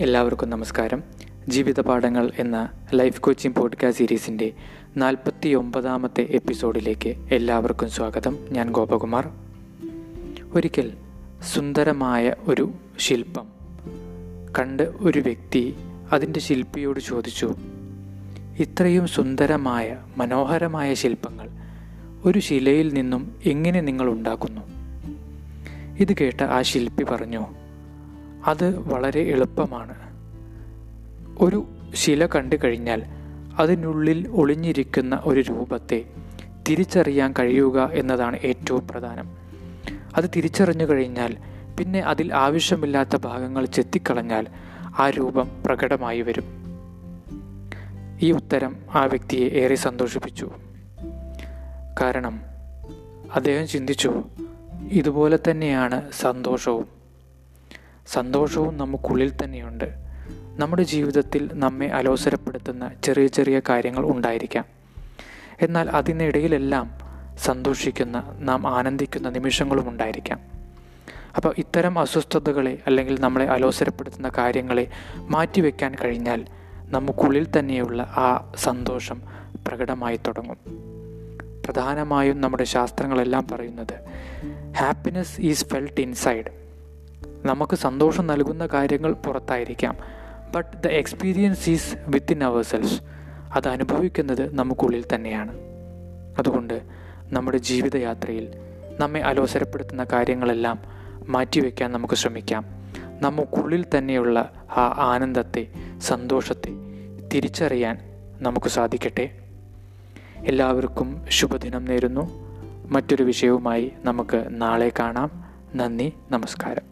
എല്ലാവർക്കും നമസ്കാരം. ജീവിത പാഠങ്ങൾ എന്ന ലൈഫ് കോച്ചിങ് പോഡ്കാസ്റ്റ് സീരീസിന്റെ നാൽപ്പത്തി ഒമ്പതാമത്തെ എപ്പിസോഡിലേക്ക് എല്ലാവർക്കും സ്വാഗതം. ഞാൻ ഗോപകുമാർ. ഒരിക്കൽ സുന്ദരമായ ഒരു ശില്പം കണ്ട് ഒരു വ്യക്തി അതിന്റെ ശില്പിയോട് ചോദിച്ചു ഇത്രയും സുന്ദരമായ മനോഹരമായ ശില്പങ്ങൾ ഒരു ശിലയിൽ നിന്നും എങ്ങനെ നിങ്ങൾ ഉണ്ടാക്കുന്നു? ഇത് കേട്ട ആ ശില്പി പറഞ്ഞു അത് വളരെ എളുപ്പമാണ്. ഒരു ശില കണ്ടു കഴിഞ്ഞാൽ അതിനുള്ളിൽ ഒളിഞ്ഞിരിക്കുന്ന ഒരു രൂപത്തെ തിരിച്ചറിയാൻ കഴിയുക എന്നതാണ് ഏറ്റവും പ്രധാനം. അത് തിരിച്ചറിഞ്ഞു കഴിഞ്ഞാൽ പിന്നെ അതിൽ ആവശ്യമില്ലാത്ത ഭാഗങ്ങൾ ചെത്തിക്കളഞ്ഞാൽ ആ രൂപം പ്രകടമായി വരും. ഈ ഉത്തരം ആ വ്യക്തിയെ ഏറെ സന്തോഷിപ്പിച്ചു. കാരണം അദ്ദേഹം ചിന്തിച്ചു ഇതുപോലെ തന്നെയാണ് സന്തോഷവും. സന്തോഷവും നമുക്കുള്ളിൽ തന്നെയുണ്ട്. നമ്മുടെ ജീവിതത്തിൽ നമ്മെ അലോസരപ്പെടുത്തുന്ന ചെറിയ ചെറിയ കാര്യങ്ങൾ ഉണ്ടായിരിക്കാം. എന്നാൽ അതിനിടയിലെല്ലാം സന്തോഷിക്കുന്ന നാം ആനന്ദിക്കുന്ന നിമിഷങ്ങളും ഉണ്ടായിരിക്കാം. അപ്പോൾ ഇത്തരം അസ്വസ്ഥതകളെ അല്ലെങ്കിൽ നമ്മളെ അലോസരപ്പെടുത്തുന്ന കാര്യങ്ങളെ മാറ്റിവെക്കാൻ കഴിഞ്ഞാൽ നമുക്കുള്ളിൽ തന്നെയുള്ള ആ സന്തോഷം പ്രകടമായി തുടങ്ങും. പ്രധാനമായും നമ്മുടെ ശാസ്ത്രങ്ങളെല്ലാം പറയുന്നത് ഹാപ്പിനെസ് ഈസ് ഫെൽറ്റ് ഇൻസൈഡ് നമുക്ക് സന്തോഷം നൽകുന്ന കാര്യങ്ങൾ പുറത്തായിരിക്കാം. But the experience is within ourselves അത് അനുഭവിക്കുന്നത് നമുക്കുള്ളിൽ തന്നെയാണ്. അതുകൊണ്ട് നമ്മുടെ ജീവിതയാത്രയിൽ നമ്മെ അലോസരപ്പെടുത്തുന്ന കാര്യങ്ങളെല്ലാം മാറ്റിവെക്കാൻ നമുക്ക് ശ്രമിക്കാം. നമുക്കുള്ളിൽ തന്നെയുള്ള ആ ആനന്ദത്തെ സന്തോഷത്തെ തിരിച്ചറിയാൻ നമുക്ക് സാധിക്കട്ടെ. എല്ലാവർക്കും ശുഭദിനം നേരുന്നു. മറ്റൊരു വിഷയവുമായി നമുക്ക് നാളെ കാണാം. നന്ദി നമസ്കാരം.